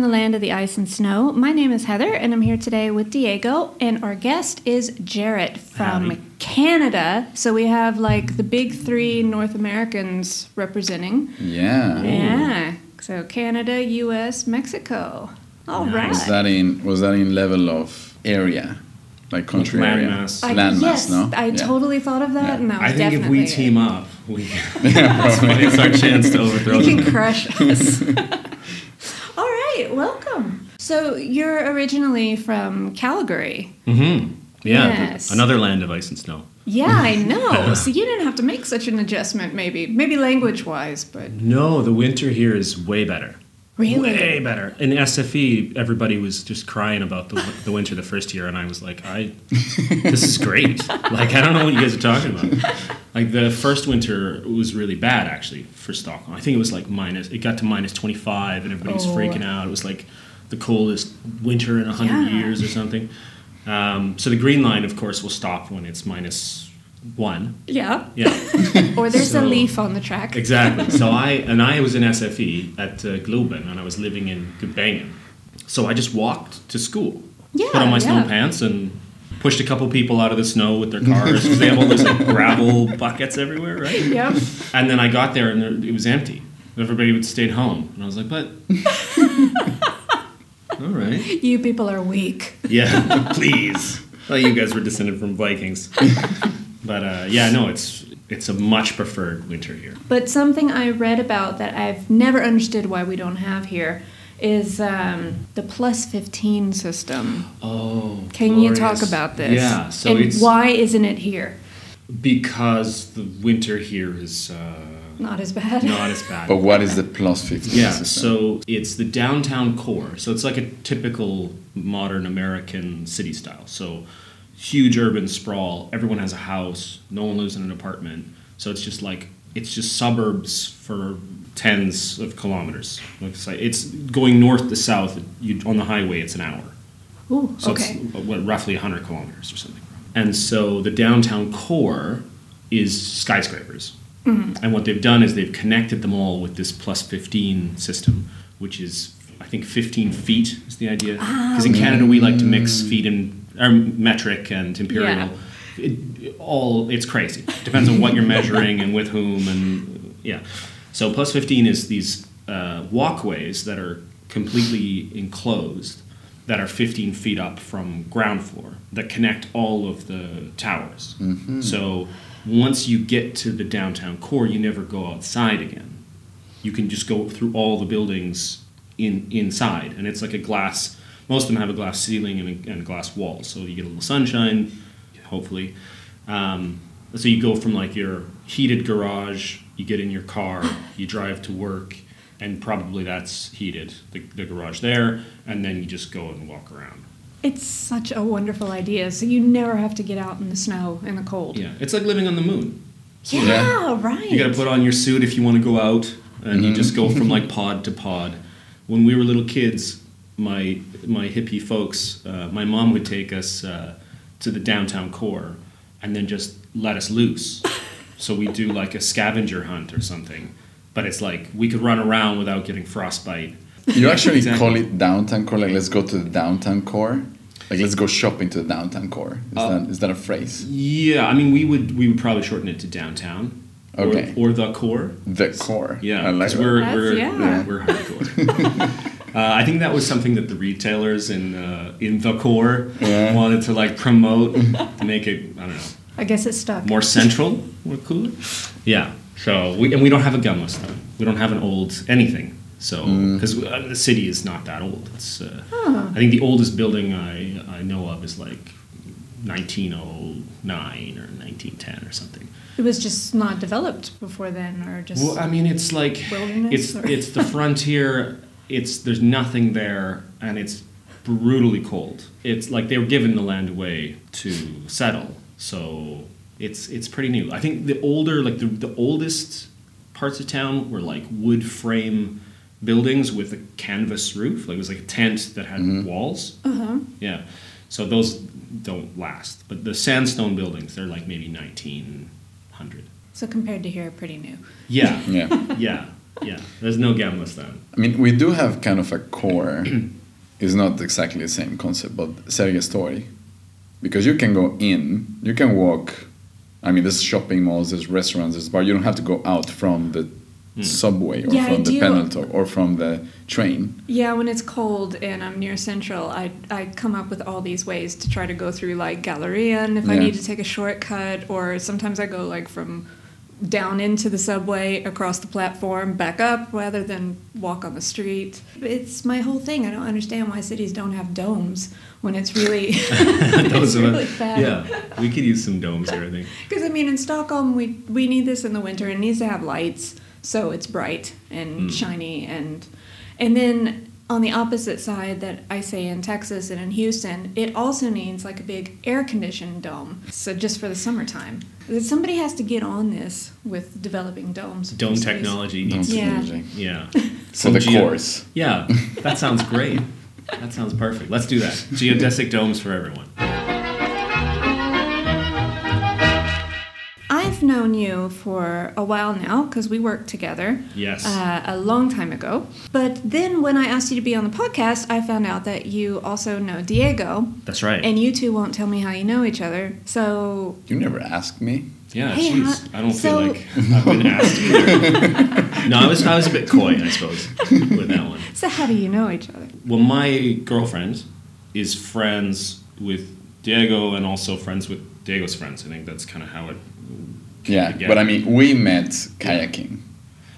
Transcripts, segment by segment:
Life in the Land of the Ice and Snow. My name is Heather, and I'm here today with Diego, and our guest is Jarrett from Howdy. Canada. So we have like the big three North Americans representing. Yeah. Yeah. So Canada, U.S., Mexico. All right. Nice. Was that in was that in level of area, like country area, Landmass. I, landmass? yes, no. I Yeah. totally thought of that, Yeah. and that was I think if definitely we it. team up, we Yeah, it's, it's our chance to overthrow You them. can crush us. Right, welcome. So you're originally from Calgary. Mm-hmm. Yeah, Yes. another land of ice and snow. Yeah, I know. so you didn't have to make such an adjustment, maybe, maybe language-wise, but No, the winter here is way better. Really? Way better. In SFI, everybody was just crying about the, the winter the first year, and I was like, I, this is great. like, I don't know what you guys are talking about. Like, the first winter was really bad, actually, for Stockholm. I think it was like minus, it got to minus 25, and everybody was Oh. freaking out. It was like the coldest winter in 100 Yeah. years or something. Um, so the green line, of course, will stop when it's minus one. yeah. Yeah. Or there's a leaf on the track. Exactly. So I and I was in SFI at uh, Globen, and I was living in Gubbängen. So I just walked to school, Yeah, put on my snow pants, and pushed a couple people out of the snow with their cars because they have all those like, gravel buckets everywhere, right? Yep. And then I got there and there, it was empty. Everybody would stayed home, and I was like, "But, all right, You people are weak. yeah, please." Well, you guys were descended from Vikings, but uh, yeah, no, it's it's a much preferred winter here. But something I read about that I've never understood why we don't have here is um, the plus 15 system. Oh, Can you talk about this? Yeah, so and it's why isn't it here? because the winter here is uh, Not as bad. not as bad. But what is the plus fifty? yeah, system? so it's the downtown core. So it's like a typical modern American city style. So huge urban sprawl. Everyone has a house. No one lives in an apartment. So it's just like it's just suburbs for tens of kilometers. Like it's, like- it's going north to south. You on the highway, it's an hour. Ooh, So okay. it's uh, what, roughly 100 kilometers or something. And so the downtown core is skyscrapers. Hmm. And what they've done is they've connected them all with this plus 15 system, which is, I think, 15 feet is the idea. Because in Canada, we like to mix feet and or metric and imperial. Yeah. It, it all it's crazy. Depends on what you're measuring and with whom, and yeah. So plus 15 is these uh, walkways that are completely enclosed that are 15 feet up from ground floor that connect all of the towers. So once you get to the downtown core, you never go outside again. You can just go through all the buildings in inside, and it's like a glass. Most of them have a glass ceiling and a, and a glass wall, so you get a little sunshine, hopefully. Um, so you go from like your heated garage, you get in your car, you drive to work, and probably that's heated, the, the garage there, and then you just go and walk around. It's such a wonderful idea. So you never have to get out in the snow in the cold. Yeah, it's like living on the moon. Yeah, Yeah. right. You got to put on your suit if you want to go out, and you Mhm. just go from like pod to pod. When we were little kids, my my hippie folks, uh, my mom would take us uh, to the downtown core, and then just let us loose. so we do like a scavenger hunt or something, but it's like we could run around without getting frostbite. you actually Exactly. call it downtown core. Like let's go to the downtown core. Like let's go shopping to the downtown core. Is Uh, that is that a phrase? Yeah, I mean we would we would probably shorten it to downtown. or- Okay. Or, the core. The core. Yeah, I like we're we're yeah. we're hardcore. uh, I think that was something that the retailers in uh, in the core Yeah. wanted to like promote to make it I don't know I guess it's stuck. more central, more cooler. Yeah. So we and we don't have a gun list though. We don't have an old anything. So because uh, the city is not that old. It's uh, Huh. I think the oldest building I I know of is like 1909 or 1910 or something. It was just not developed before then, or just. Well, I mean, it's like it's or- it's the frontier. It's there's nothing there, and it's brutally cold. It's like they were giving the land away to settle, so it's it's pretty new. I think the older, like the the oldest parts of town were like wood frame buildings with a canvas roof. Like it was like a tent that had walls. uh huh. Yeah, so those don't last. But the sandstone buildings, they're like maybe nineteen hundred. So compared to here, pretty new. Yeah, Yeah. yeah. Yeah, there's no Gamla I mean, we do have kind of a core. it's not exactly the same concept, but Sergels Torg, because you can go in, you can walk. I mean, there's shopping malls, there's restaurants, there's bar. You don't have to go out from the hmm. subway or Yeah, I from the do- or from the train. Yeah, when it's cold and I'm near Central, I, I come up with all these ways to try to go through like Galleria and if I need to take a shortcut, or sometimes I go like from down into the subway across the platform back up rather than walk on the street. It's my whole thing. I don't understand why cities don't have domes when it's really, it's really bad. yeah, we could use some domes here. I think. Because I mean, in Stockholm, we we need this in the winter. It needs to have lights, so it's bright and Mm. shiny, and and then on the opposite side, that I say in Texas and in Houston, it also needs like a big air conditioned dome. So just for the summertime, somebody has to get on this with developing domes. Dome these days. technology Dome needs. Yeah. technology. Yeah. For Some the geo- cores. Yeah, that sounds great. That sounds perfect. Let's do that. Geodesic domes for everyone. I've known you for a while now because we worked together. Yes. Uh, a long time ago. But then when I asked you to be on the podcast, I found out that you also know Diego, That's right. and you two won't tell me how you know each other. So, You never asked me. yeah, Hey, jeez. how- I don't so- feel like I've been asked either. no, I was I was a bit coy, I suppose, with that one. so how do you know each other? Well, my girlfriend is friends with Diego and also friends with Diego's friends. I think that's kind of how it. Came Yeah, together. but I mean, we met kayaking.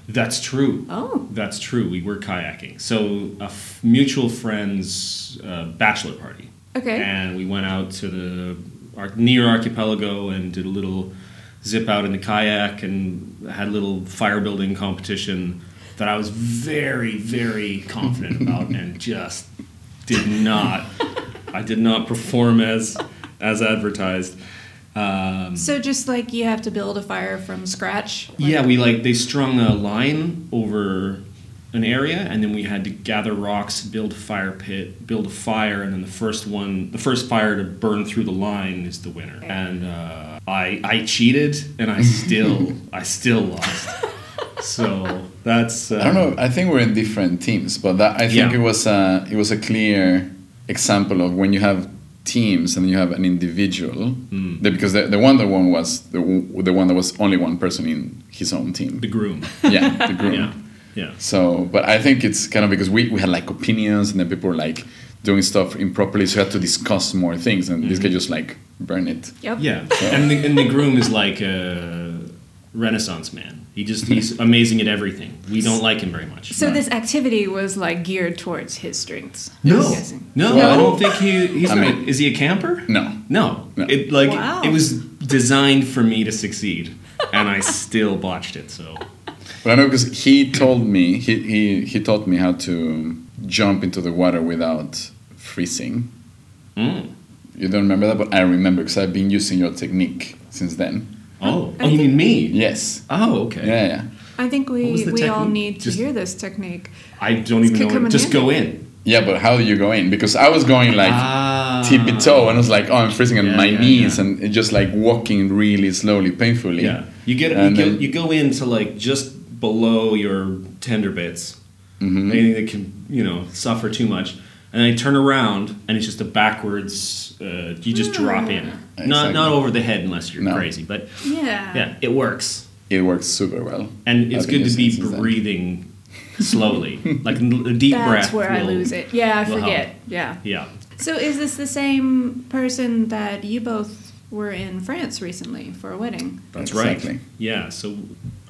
That's true. Oh. That's true. We were kayaking. So a f- mutual friend's uh, bachelor party. Okay. And we went out to the ar- near archipelago and did a little zip out in the kayak and had a little fire building competition that I was very very confident about and just did not. I did not perform as as advertised. Um, So just like you have to build a fire from scratch? like- yeah, we like they strung a line over an area, and then we had to gather rocks, build a fire pit, build a fire, and then the first one, the first fire to burn through the line is the winner. And uh, I I cheated, and I still I still lost. So that's uh, I don't know. I think we're in different teams, but that, I think Yeah. it was a it was a clear example of when you have teams and you have an individual. Mm. Because the, the Wonder one was the the one that was only one person in his own team. the groom. yeah, the groom. Yeah, yeah. So, but I think it's kind of because we, we had like opinions and then people were like doing stuff improperly, so we had to discuss more things, and this guy Mm-hmm. just like burn it. Yep. Yeah, and the, and the groom is like a Renaissance man. He just he's amazing at everything. We don't like him very much. So this activity was like geared towards his strengths. No, I'm no, I don't think he. He's I not. mean- is he a camper? No. No, No. it like Wow. it was designed for me to succeed, and I still botched it. So But I know because he told me he, he he taught me how to jump into the water without freezing. Mm. You don't remember that, but I remember because I've been using your technique since then. Oh, I oh, you mean me? Yes. Oh, okay. Yeah, yeah. I think we, we all need to Just- hear this technique. I don't even could know. come What, in just handy. go in. Yeah, but how do you go in? Because I was going like Ah. tippy toe, and I was like, oh, I'm freezing on Yeah, my yeah, knees, yeah. and just like walking really slowly, painfully. Yeah, you get you, And go, then- you go into like just below your tender bits, Mhm. anything that can you know suffer too much, and then I turn around and it's just a backwards. Uh, you just drop in, not Exactly. not over the head unless you're No. crazy, but Yeah. yeah, it works. It works super well. And it's good to be since then. breathing slowly, like a deep That's breath. That's where I lose it. Yeah, I will help. forget. Yeah. Yeah. So is this the same person that you both were in France recently for a wedding? That's Exactly. right. Yeah. So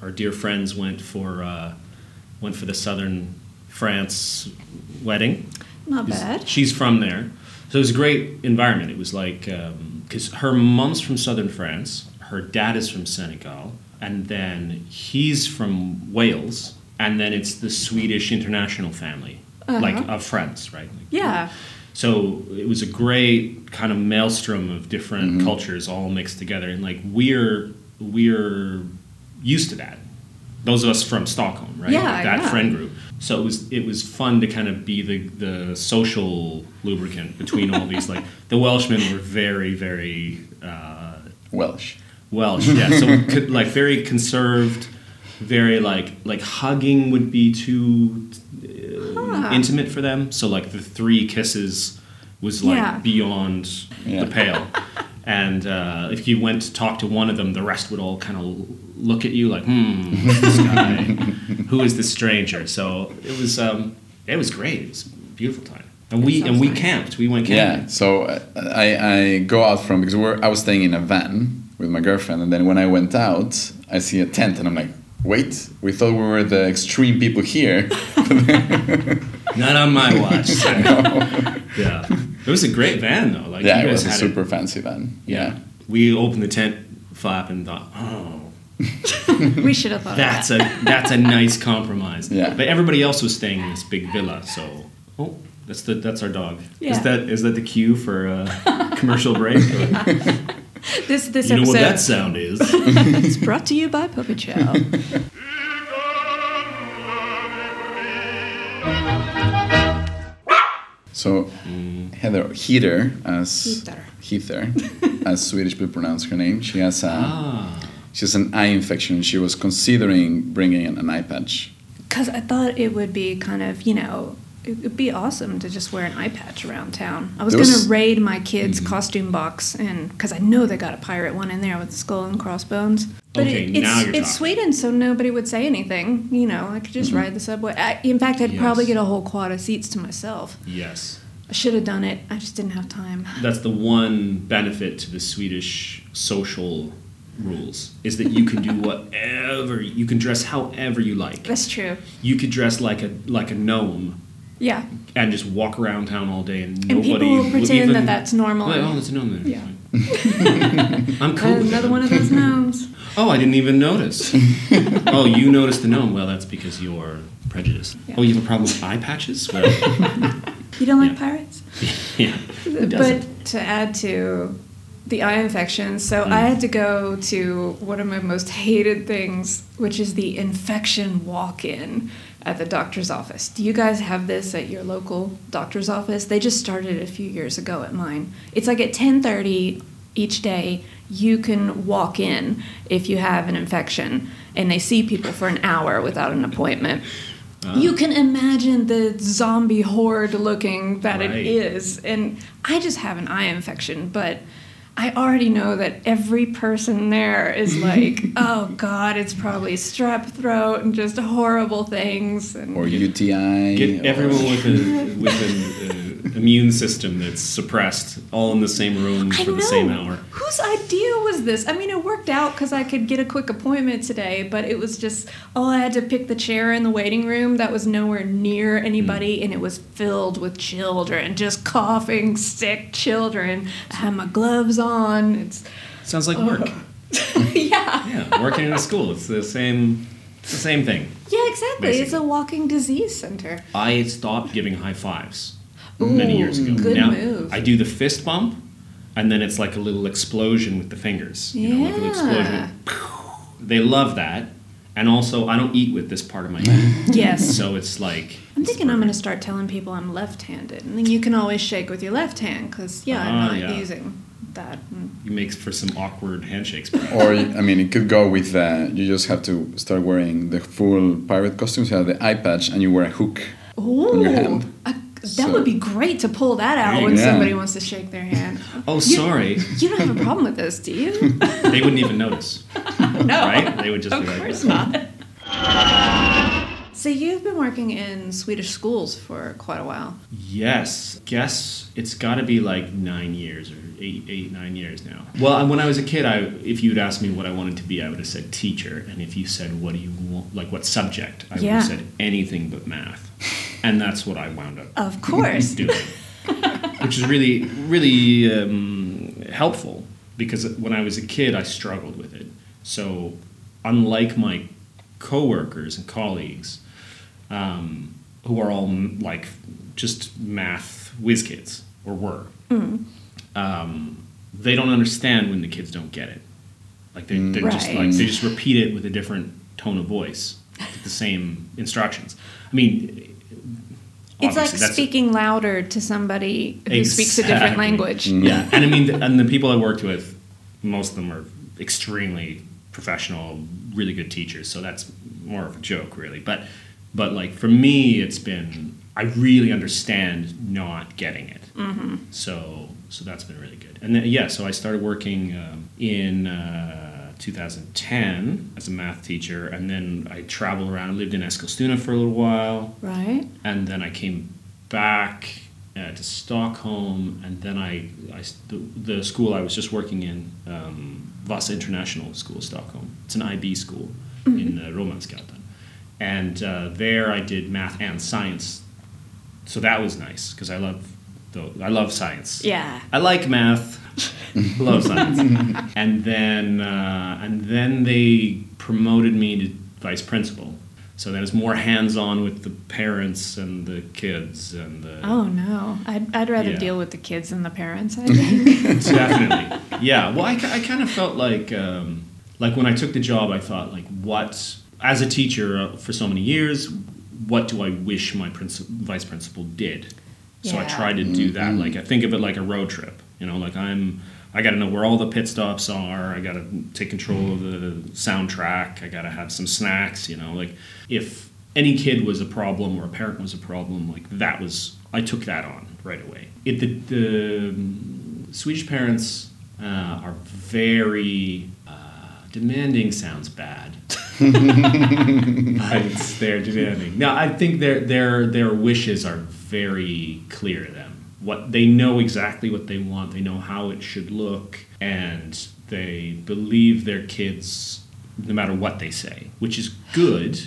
our dear friends went for uh, went for the southern France wedding. Not Is- bad. She's from there, so it was a great environment. It was like because her mom's from southern France, her dad is from Senegal, and then he's from Wales, and then it's the Swedish international family, like Uh-huh. of friends, right? Like, Yeah. so it was a great kind of maelstrom of different Mm-hmm. cultures all mixed together, and like we're we're used to that. Those of us from Stockholm, right? Yeah, that yeah. friend group. So it was it was fun to kind of be the the social lubricant between all these. Like the Welshmen were very very uh, Welsh. Welsh, yeah. So co- like very conserved, very like like hugging would be too uh, Huh. intimate for them. So like the three kisses was like Yeah. beyond Yeah. the pale. And uh, if you went to talk to one of them, the rest would all kind of look at you like, "Hmm, this guy? Who is this stranger?" So it was, um, it was great. It was a beautiful time, and we and we nice. camped. We went camping. Yeah, so uh, I, I go out from because we're, I was staying in a van with my girlfriend, and then when I went out, I see a tent, and I'm like, wait, we thought we were the extreme people here. Not on my watch. yeah, it was a great van though. Like yeah, you it guys was a had super fancy van. Yeah. We opened the tent flap and thought, oh, We should have thought that's of a that's a nice compromise. Yeah. But everybody else was staying in this big villa, so oh, that's the that's our dog. Yeah. Is that is that the cue for a commercial break? This this you know what that sound is? it's brought to you by Puppet Show. So Heather Heather as Heather. Heather, as Swedish people pronounce her name, she has a ah, she has an eye infection. She was considering bringing in an eye patch. Because I thought it would be kind of, you know, it would be awesome to just wear an eye patch around town. I was There going to raid my kids' costume box, and because I know they got a pirate one in there with the skull and crossbones. But Okay, it, it's, now you're it's talking. Sweden, so nobody would say anything. You know, I could just Mm-hmm. ride the subway. I, in fact, I'd probably get a whole quad of seats to myself. yes. I should have done it. I just didn't have time. That's the one benefit to the Swedish social rules is that you can do whatever you can dress however you like. That's true. You could dress like a like a gnome Yeah. and just walk around town all day and And nobody people will pretend even, that that's normal. Like, oh, it's a gnome there. Yeah. I'm cool. Another one of those gnomes. Oh, I didn't even notice. oh, you noticed the gnome. Well, that's because you're prejudiced. Yeah. Oh, you have a problem with eye patches? Well, You don't like Yeah. pirates? yeah. But to add to the eye infection, so Mm. I had to go to one of my most hated things, which is the infection walk in at the doctor's office. Do you guys have this at your local doctor's office? They just started a few years ago at mine. It's like at 10:30 each day you can walk in if you have an infection and they see people for an hour without an appointment. Ah. You can imagine the zombie horde looking that Right. it is. And I just have an eye infection, but I already know that every person there is like, oh God, it's probably strep throat and just horrible things. And Or UTI. Get or- everyone with a with an uh, immune system that's suppressed all in the same room I for know. the same hour. Whose idea was this? I mean, it worked out because I could get a quick appointment today, but it was just, oh, I had to pick the chair in the waiting room that was nowhere near anybody, Hmm. and it was filled with children, just coughing, sick children. I had my gloves on. It's, Sounds like work. yeah. Yeah, working in a school. It's the same. It's the same thing. Yeah, exactly. It's a walking disease center. I stopped giving high fives many years ago. good now move. I do the fist bump, and then it's like a little explosion with the fingers. You know, like a little explosion. Yeah. They love that, and also I don't eat with this part of my hand, Yes. so it's like. I'm thinking I'm going to start telling people I'm left-handed, and then you can always shake with your left hand because yeah, I'm Ah, not yeah. using that. Mm. You make for some awkward handshakes. perhaps. Or I mean, it could go with uh, you just have to start wearing the full pirate costumes. You have the eye patch, and you wear a hook. Ooh, your hand. I- that So- would be great to pull that out when go. Somebody wants to shake their hand. Oh, You- sorry. You don't have a problem with this, do you? They wouldn't even notice. no, Right? They would just of be like, course not. So you've been working in Swedish schools for quite a while. Yes, guess it's got to be like nine years or eight, eight, nine years now. Well, when I was a kid, I if you'd asked me what I wanted to be, I would have said teacher. And if you said what do you want, like what subject, I would have said anything but math. And that's what I wound up Of course. doing, which is really, really um, helpful because when I was a kid, I struggled with it. So, unlike my coworkers and colleagues, um, who are all like just math whiz kids or were, um, they don't understand when the kids don't get it. Like they, they're just like they just repeat it with a different tone of voice, the same instructions. I mean, It's like obviously that's- speaking louder to somebody who speaks a different language. Yeah, and I mean, and the people I worked with, most of them are extremely professional, really good teachers. So that's more of a joke, really. But but like for me, it's been I really understand not getting it. Mm-hmm. So so that's been really good. And then yeah, so I started working um, in. Uh, 2010 as a math teacher, and then I traveled around. I lived in Eskilstuna for a little while, Right? and then I came back uh, to Stockholm, and then I, I the, the school I was just working in, um, Vasa International School, Stockholm. It's an IB school in uh, Rådmansgatan, and uh, there I did math and science. So that was nice because I love, the, I love science. Yeah. I like math. Love science. and then uh, and then they promoted me to vice principal. So then it's more hands on with the parents and the kids and the Oh no, I'd, I'd rather Yeah. deal with the kids than the parents. I think. definitely yeah. Well, I, I kind of felt like um, like when I took the job, I thought like what as a teacher uh, for so many years, what do I wish my princi- vice principal did? So I Yeah. tried to do that. Like I think of it like a road trip. You know, like I'm I got to know where all the pit stops are. I got to take control of the soundtrack. I got to have some snacks. You know, like if any kid was a problem or a parent was a problem, like that was I took that on right away. It the, the um, Swedish parents uh, are very uh, demanding. Sounds bad. it's they're demanding. No, I think their their their wishes are very clear them. What they know exactly what they want. They know how it should look, and they believe their kids no matter what they say, which is good.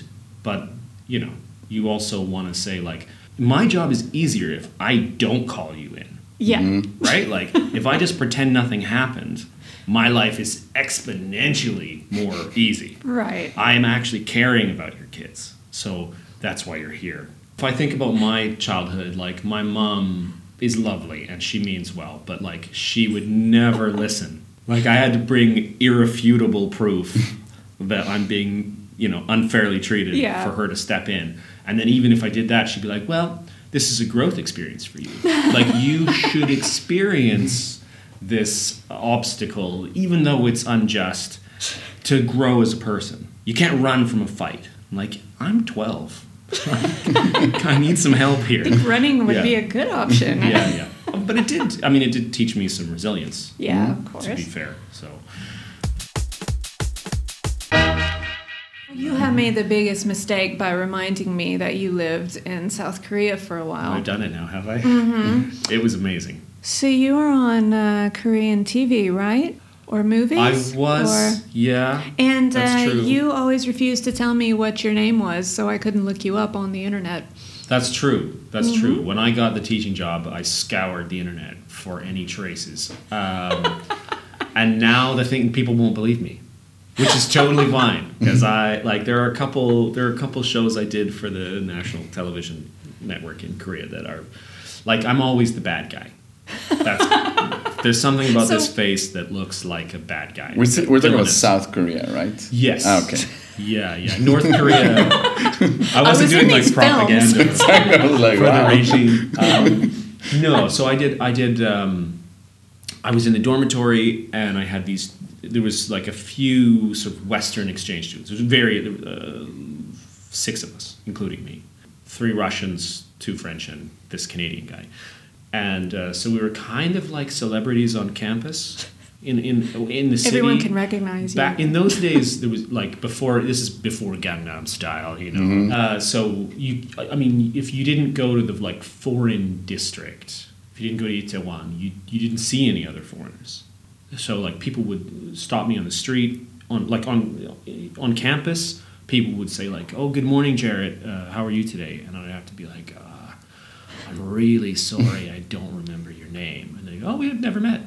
But you know, you also want to say like, my job is easier if I don't call you in yeah. Mm-hmm. right? Like if I just pretend nothing happened, my life is exponentially more easy. Right. I am actually caring about your kids. So that's why you're here. If I think about my childhood, like my mom is lovely and she means well, but like she would never listen. Like I had to bring irrefutable proof that I'm being, you know, unfairly treated Yeah. for her to step in. And then even if I did that, she'd be like, "Well, this is a growth experience for you. like you should experience this obstacle even though it's unjust to grow as a person. You can't run from a fight." I'm like, "I'm 12. I need some help here." I think running would Yeah. be a good option. yeah, yeah. But it did. I mean, it did teach me some resilience. Yeah, of course. To be fair, so You have made the biggest mistake by reminding me that you lived in South Korea for a while. I've done it now, have I? Mm-hmm. It was amazing. So you were on uh, Korean TV, right? Or movies? I was, Or- yeah. and uh, you always refused to tell me what your name was, so I couldn't look you up on the internet. That's true. That's Mm-hmm. true. When I got the teaching job, I scoured the internet for any traces. Um, and now the thing people won't believe me, which is totally fine because I like there are a couple there are a couple shows I did for the national television network in Korea that are like I'm always the bad guy. That's there's something about this face that looks like a bad guy. We're, s- we're talking about South Korea, right? Yes. Ah, okay. Yeah, yeah. North Korea. I wasn't was doing like these films. propaganda I was like, for wow. the regime. Um, no, so I did. I did. Um, I was in the dormitory, and I had these. There was like a few sort of Western exchange students. There was very uh, six of us, including me, three Russians, two French, and this Canadian guy. And uh, so we were kind of like celebrities on campus in in in the city. Everyone can recognize you. Back in those days, there was like before. This is before Gangnam Style, you know. Uh, so you, I I mean, if you didn't go to the like foreign district, if you didn't go to Itaewon, you you didn't see any other foreigners. So like people would stop me on the street on like on on campus. People would say like, "Oh, good morning, Jarrett. Uh, how are you today?" And I'd have to be like, uh, "I'm really sorry, I don't remember your name." And they go, "Oh, we have never met."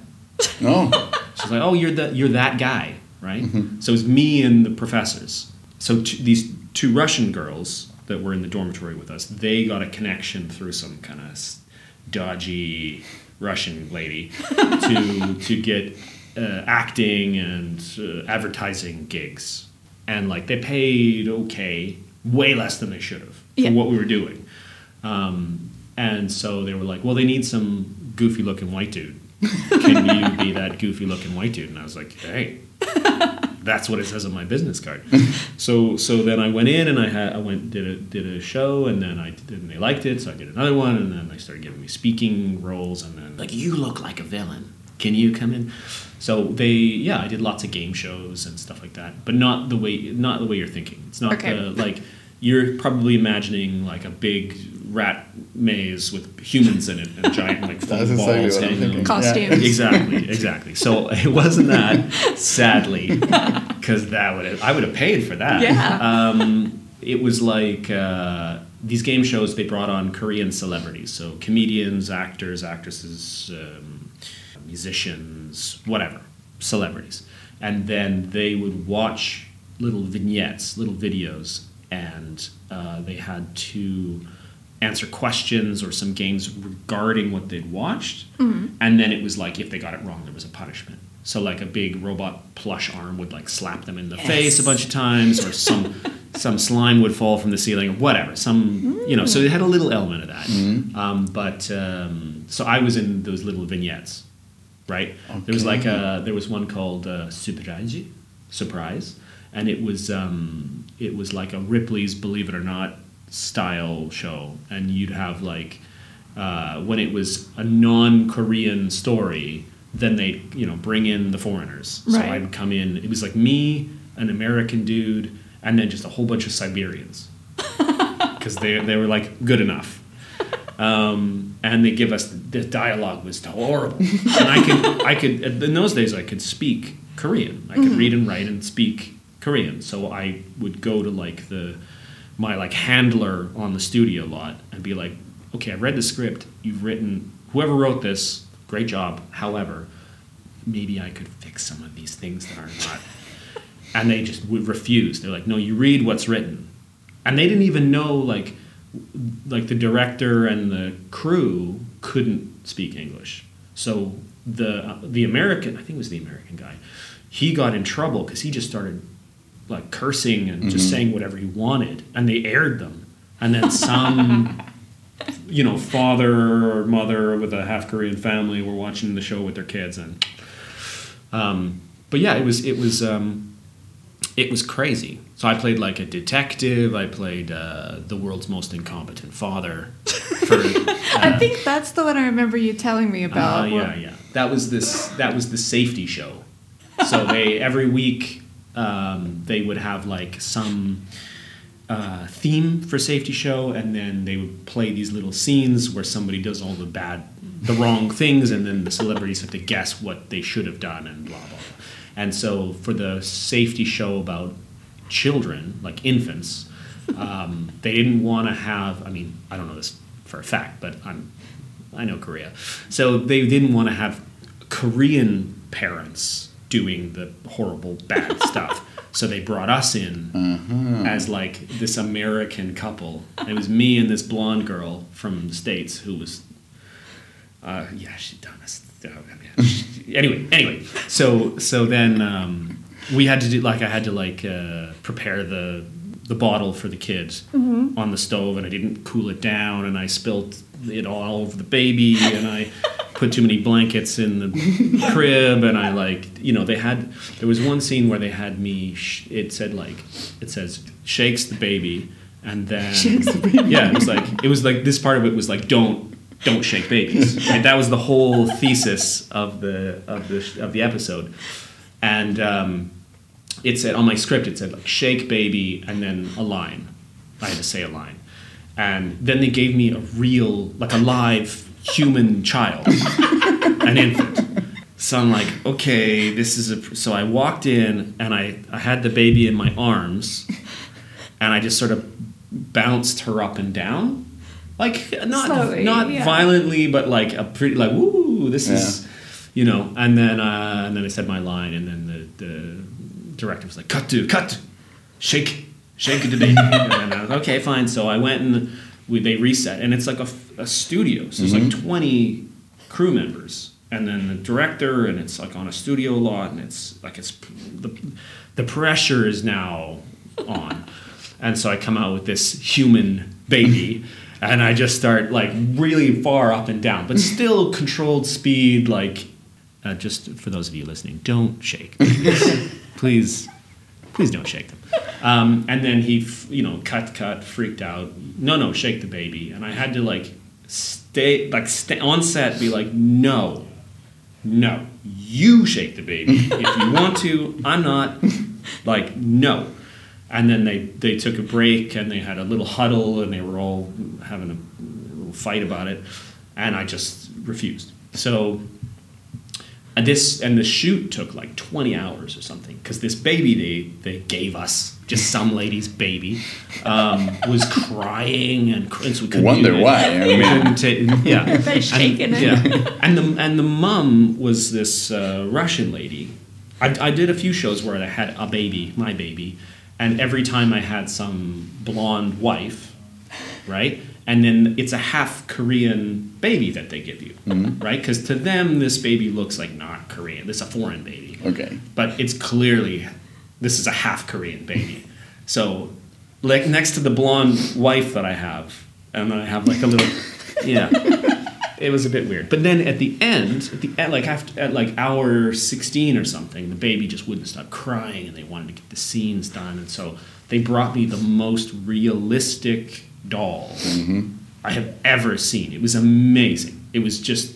No. She's like, "Oh, you're the you're that guy, right?" So it's me and the professors. So t- these two Russian girls that were in the dormitory with us, they got a connection through some kind of dodgy Russian lady to to get uh, acting and uh, advertising gigs, and like they paid okay, way less than they should have Yeah. for what we were doing. Um, and so they were like, "Well, they need some goofy looking white dude." can you be that goofy looking white dude? And I was like, hey, that's what it says on my business card. so so then I went in and I had I went did a did a show and then I did, and they liked it, so I did another one and then they started giving me speaking roles and then like you look like a villain. Can you come in? So they yeah, I did lots of game shows and stuff like that, but not the way not the way you're thinking. It's not Okay. the like you're probably imagining like a big rat maze with humans in it and giant like foam exactly balls what I'm hanging thinking. on- Costumes. exactly, exactly. So it wasn't that, sadly, because that would have, I would have paid for that. Yeah. Um, it was like uh, these game shows. They brought on Korean celebrities, so comedians, actors, actresses, um, musicians, whatever, celebrities, and then they would watch little vignettes, little videos, and uh, they had to answer questions or some games regarding what they'd watched. And then it was like if they got it wrong, there was a punishment. So like a big robot plush arm would like slap them in the face a bunch of times, or some some slime would fall from the ceiling, or whatever. Some you know. So it had a little element of that. Um, but um, so I was in those little vignettes, right? There was like a there was one called uh, Surprise, surprise, and it was um, it was like a Ripley's Believe It or Not style show, and you'd have like uh, when it was a non-Korean story, then they you know bring in the foreigners. So I'd come in. It was like me, an American dude, and then just a whole bunch of Siberians because they they were like good enough. Um, and they give us the dialogue was horrible, and I could I could in those days I could speak Korean. I could read and write and speak Korean. So I would go to like the my like handler on the studio lot and be like, okay, I read the script. You've written whoever wrote this, great job. However, maybe I could fix some of these things that are not. And they just would refuse. They're like, no, you read what's written. And they didn't even know like like the director and the crew couldn't speak English. So the uh, the American, I think it was the American guy, he got in trouble because he just started like cursing and just saying whatever he wanted, and they aired them. And then some, you know, father or mother with a half Korean family were watching the show with their kids, and um, but yeah, it was it was um, it was crazy. So I played like a detective. I played uh, the world's most incompetent father. For, I think that's the one I remember you telling me uh, about. yeah, yeah. That was this. That was the safety show. So they every week um, they would have like some uh, theme for safety show, and then they would play these little scenes where somebody does all the bad, the wrong things, and then the celebrities have to guess what they should have done, and blah blah. blah. And so for the safety show about children, like infants, um, they didn't want to have. I mean, I don't know this for a fact, but I'm I know Korea. So they didn't want to have Korean parents doing the horrible bad stuff. So they brought us in as like this American couple. It was me and this blonde girl from the States who was, uh, yeah, she'd done us. uh, anyway, anyway, so so then um, we had to do like I had to like uh, prepare the the bottle for the kids on the stove, and I didn't cool it down, and I spilled it all over the baby, and I put too many blankets in the crib, and I like you know they had there was one scene where they had me. Sh- it said like it says shakes the baby, and then yeah, it was like it was like this part of it was like don't don't shake babies. Right? That was the whole thesis of the of the of the episode, and um, it said on my script it said like shake baby and then a line. I had to say a line, and then they gave me a real like a live human child, an infant. So I'm like, okay, this is a. So I walked in and I, I had the baby in my arms, and I just sort of bounced her up and down, like not Slowly, not yeah. violently, but like a pretty like woo, this is, you know. And then uh, and then I said my line, and then the, the director was like, cut to cut, shake shake the baby. and then I was, okay, fine. So I went and we, they reset, and it's like a, a studio, so it's like twenty crew members. And then the director and it's like on a studio lot and it's like it's the, the pressure is now on. And so i come out with this human baby and i just start like really far up and down but still controlled speed like uh, just for those of you listening don't shake. Please Please don't shake them. Um, and then he, f- you know, cut, cut, freaked out. No, no, shake the baby. And I had to like stay, like stay on set, be like, no, no, you shake the baby if you want to. I'm not. Like, no. And then they they took a break and they had a little huddle and they were all having a little fight about it, and I just refused. So and this and the shoot took like 20 hours or something because this baby they they gave us just some lady's baby um, was crying and, cr- and so we couldn't Wonder even- why, I mean. couldn't ta- yeah Everybody's shaking and, it. yeah and the and the mum was this uh, Russian lady I, I did a few shows where I had a baby my baby and every time I had some blonde wife right? And then it's a half Korean baby that they give you, mm-hmm. right? Because to them, this baby looks like not Korean. This is a foreign baby, Okay. but it's clearly this is a half Korean baby. So, like next to the blonde wife that I have, and then I have like a little, yeah. It was a bit weird, but then at the end, at the at like after at like hour sixteen or something, the baby just wouldn't stop crying, and they wanted to get the scenes done, and so they brought me the most realistic doll I have ever seen. It was amazing. It was just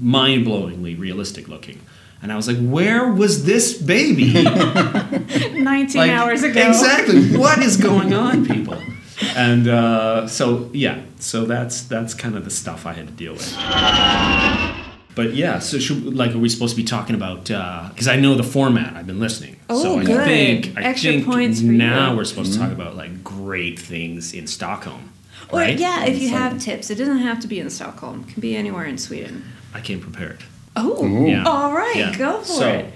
mind-blowingly realistic looking, and I was like, "Where was this baby?" 19 Like, hours ago. Exactly. What is going on, people? And uh, so yeah, so that's that's kind of the stuff I had to deal with. But yeah, so should, like, are we supposed to be talking about? Because I know the format. I've been listening. Oh, so I good. think I Extra think points for you. now you. we're supposed to talk about like great things in Stockholm. Or, right? yeah, if you have tips. It doesn't have to be in Stockholm. It can be anywhere in Sweden. I came prepared. Oh, Ooh. Yeah. all right. Yeah. Go for so, it.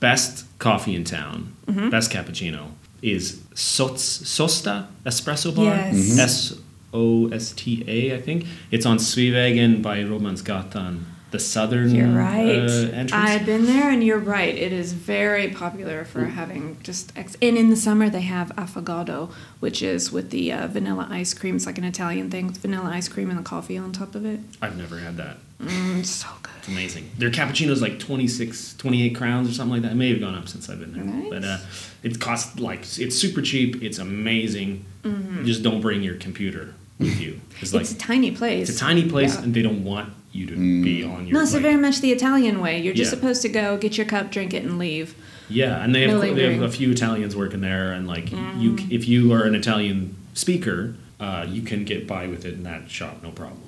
Best coffee in town, Mm-hmm. best cappuccino is Sots, Sosta Espresso Bar. Yes. Mhm. S O S T A, I think. It's on Sveavägen by Rådmansgatan, the southern You're right. uh, entrance. I've been there, and you're right. It is very popular for having just. Ex- and in the summer, they have affogato, which is with the uh, vanilla ice cream. It's like an Italian thing with vanilla ice cream and the coffee on top of it. I've never had that. Mm, it's so It's good. amazing. Their cappuccino's like 26, 28 crowns or something like that. It may have gone up since I've been there. Nice. But uh, it costs like, it's super cheap. It's amazing. Just don't bring your computer with you. It's like, Mm-hmm. it's a tiny place. It's a tiny place, Yeah. and they don't want you to be on your. No, it's like- very much the Italian way. You're just Yeah. supposed to go get your cup, drink it, and leave. yeah, and they have No they have a few Italians working there, and like you, Mm. if you are an Italian speaker, uh, you can get by with it in that shop, no problem.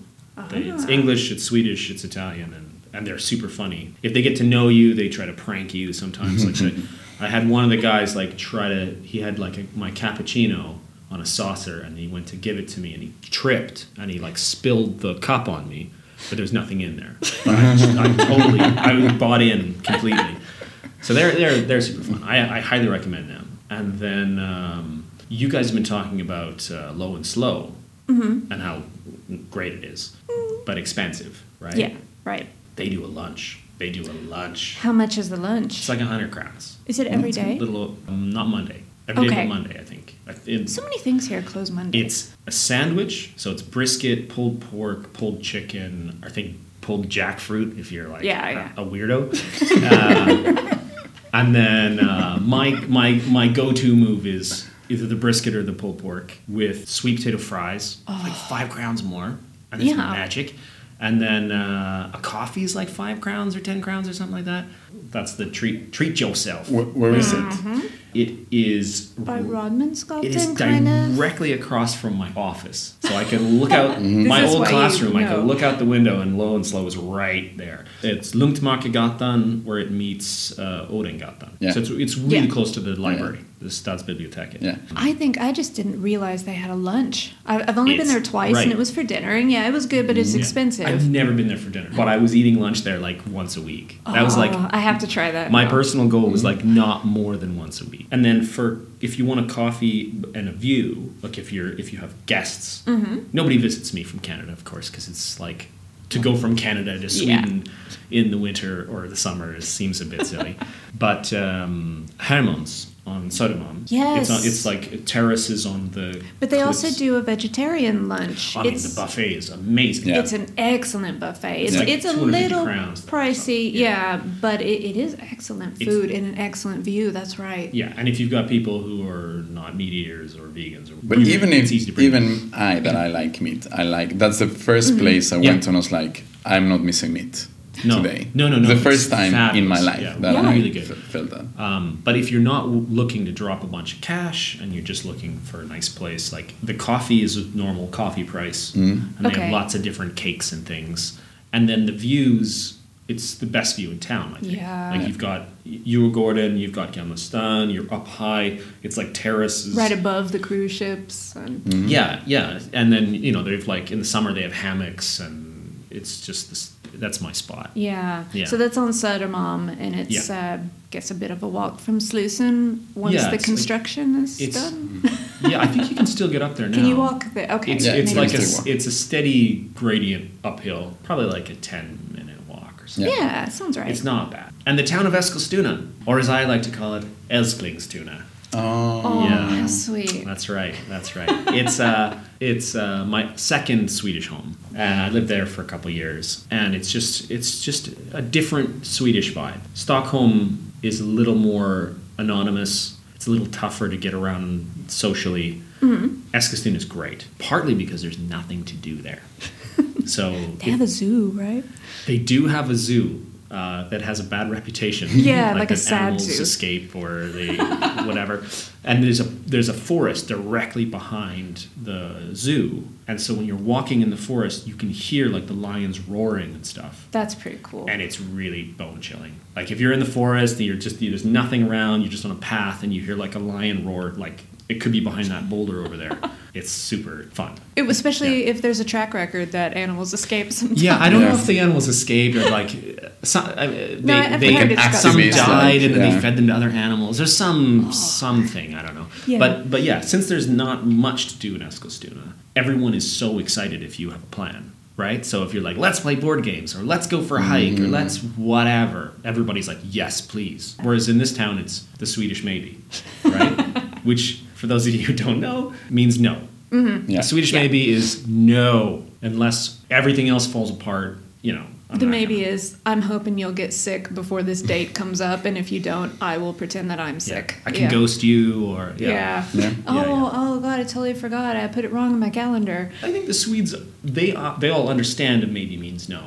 They- It's Ah. English, it's Swedish, it's Italian, and and they're super funny. If they get to know you, they try to prank you sometimes. like so I had one of the guys like try to. He had like a, my cappuccino on a saucer, and he went to give it to me, and he tripped, and he like spilled the cup on me, but there's nothing in there. But I, just- I totally, I bought in completely. So they're they're they're super fun. I, I highly recommend them. And then um, you guys have been talking about uh, low and slow Mm-hmm. and how great it is, but expensive, right? Yeah, right. They do a lunch. They do a lunch. How much is the lunch? It's like a hundred crowns. is it every day? Little, um, not Monday. Every day Okay. but Monday, I think. I th- It's, So many things here close Monday. it's a sandwich, so it's brisket, pulled pork, pulled chicken. I think pulled jackfruit if you're like Yeah, a, yeah. a weirdo. uh, and then uh, my my my go-to move is either the brisket or the pulled pork with sweet potato fries, oh. like five crowns more, and it's. Yeah. magic. And then uh, a coffee is like five crowns or ten crowns or something like that. That's the treat. Treat yourself. Wh- where is Mm-hmm. it? It is By r- Rådmansgatan, it is kind of. directly across from my office, so I can look out Mm-hmm. my old why you classroom. I know. can look out the window, and Low and Slow is right there. It's Luntmakargatan, where it meets uh, Odengatan. Yeah. So it's, it's really Yeah. close to the library, the Stadsbiblioteket. Yeah. I think I just didn't realize they had a lunch. I've, I've only been there twice, right. and it was for dinner. And yeah, it was good, but it's Yeah. expensive. I've never been there for dinner, but I was eating lunch there like once a week. That was like Oh, I have to try that. My now. personal goal was like not more than once a week. And then for if you want a coffee and a view, like if you're if you have guests, Mm-hmm. nobody visits me from Canada, of course, because it's like to go from Canada to Yeah. Sweden in the winter or the summer seems a bit silly. but um, Hermans on Södermalm. Yes. It's, on, it's like terraces on the. But they also do a vegetarian lunch. I mean, it's, the buffet is amazing. Yeah. It's an excellent buffet. It's, It's like it's a 250 little crowns, though, pricey, so, yeah. yeah. but it, it is excellent It's- food and an excellent view. That's right. Yeah, and if you've got people who are not meat eaters or vegans, or But even if it's easy to bring even I that I like meat, I like that's the 1st mm-hmm. place I Yeah. went to and I was like, I'm not missing meat No. today. No, no, no, The first time in my life Yeah, that Yeah. I really good. f- felt that. Um, but if you're not w- looking to drop a bunch of cash and you're just looking for a nice place, like the coffee is a normal coffee price, Mm. and they have lots of different cakes and things, and then the views. It's the best view in town, I think. Yeah. Like you've got Djurgården, you've got Gamlastan, you're up high. It's like terraces. Right above the cruise ships. And Mm-hmm. Yeah, yeah, and then you know they've like in the summer they have hammocks, and it's just this. That's my spot. Yeah. Yeah. So that's on Södermalm, and it's Yeah. uh, guess a bit of a walk from Slussen once Yeah, the it's like- construction is it's- done. Yeah, I think you can still get up there now. Can you walk there? Okay. It's, Yeah, it's like a, walk. it's a steady gradient uphill, probably like a ten minute walk or something. yeah. sounds right. It's not bad. And the town of Eskilstuna, or as I like to call it, Älsklingstuna. Oh, oh, yeah. how sweet. That's right. That's right. It's uh, it's uh, my second Swedish home, and I lived there for a couple years. And it's just it's just a different Swedish vibe. Stockholm is a little more anonymous. It's a little tougher to get around socially. Mm-hmm. Eskilstuna is great, partly because there's nothing to do there. So They have a zoo, right? they do have a zoo uh, that has a bad reputation. Yeah, like a that sad animals zoo. escape or they whatever. And there's a there's a forest directly behind the zoo, and so when you're walking in the forest, you can hear like the lions roaring and stuff. That's pretty cool. And it's really bone chilling. Like if you're in the forest and you're just there's nothing around, you're just on a path, and you hear like a lion roar, like it could be behind that boulder over there. It's super fun. It, especially if there's a track record that animals escape sometimes. Yeah, I don't know if the animals escaped or like some, I mean, they, No, I've they got some died like, and then yeah. they fed them to other animals. There's some something I don't know. Yeah. But but yeah, since there's not much to do in Eskilstuna, everyone is so excited if you have a plan, right? So if you're like, let's play board games or let's go for a hike Mm-hmm. or let's whatever, everybody's like, yes, please. Whereas in this town, it's the Swedish maybe, right? Which for those of you who don't know means no. yeah. The Swedish Yeah. maybe is no, unless everything else falls apart. You know, I'm The maybe gonna- is I'm hoping you'll get sick before this date comes up, and if you don't, I will pretend that I'm Yeah. sick. I can Yeah. ghost you, or Yeah. yeah. Yeah. Oh, Yeah, yeah. oh God! I totally forgot. I put it wrong in my calendar. I think the Swedes they uh, they all understand a maybe means no,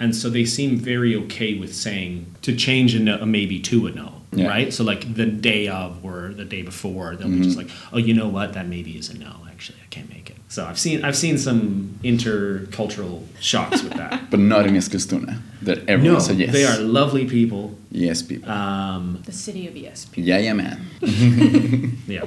and so they seem very okay with saying to change a, no, a maybe to a no. Yeah. Right, so like the day of or the day before, they'll be just like, "Oh, you know what? That maybe is a no. Actually, I can't make it." So I've seen I've seen some intercultural shocks with that. But not in Eskilstuna. That no, everyone said yes. they are lovely people. Yes, people. Um, The city of yes. yeah, yeah, man. yeah,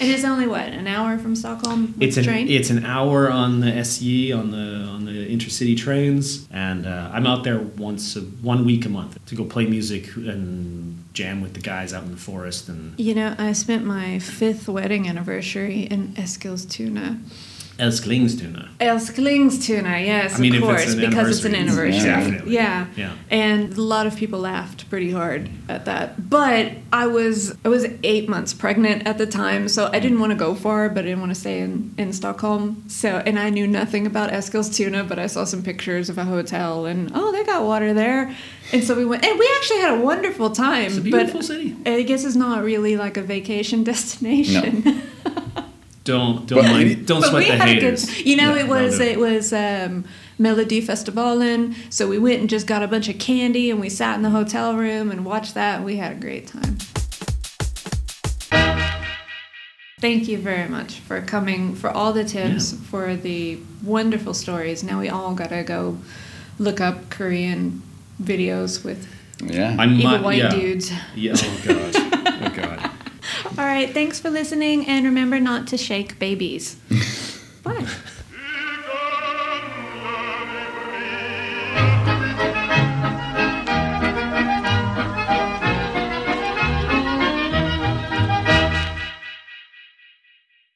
And it's only what an hour from Stockholm with it's an train. it's an hour on the SJ on the on the intercity trains, and uh, I'm out there once a, one week a month to go play music and jam with the guys out in the forest. And you know, I spent my fifth wedding anniversary in Eskilstuna. Älsklingstuna. Älsklingstuna, yes, I mean, of if course, it's an because it's an anniversary, anniversary. definitely. Yeah. Yeah. And a lot of people laughed pretty hard at that. But I was I was eight months pregnant at the time, so I didn't want to go far, but I didn't want to stay in, in Stockholm. So and I knew nothing about Eskilstuna, but I saw some pictures of a hotel and oh they got water there. And so we went and we actually had a wonderful time. It's a beautiful but city. I guess it's not really like a vacation destination. Don't don't But mind, it- don't sweat we the haters. good. You know, Yeah, it was no, no. it was um, Melodifestivalen, so we went and just got a bunch of candy and we sat in the hotel room and watched that, and we had a great time. Thank you very much for coming, for all the tips, Yeah. for the wonderful stories. Now we all gotta go look up Korean videos with Yeah. I'm evil not- white yeah. dudes. Yeah. Oh god. All right. Thanks for listening. And remember not to shake babies. Bye.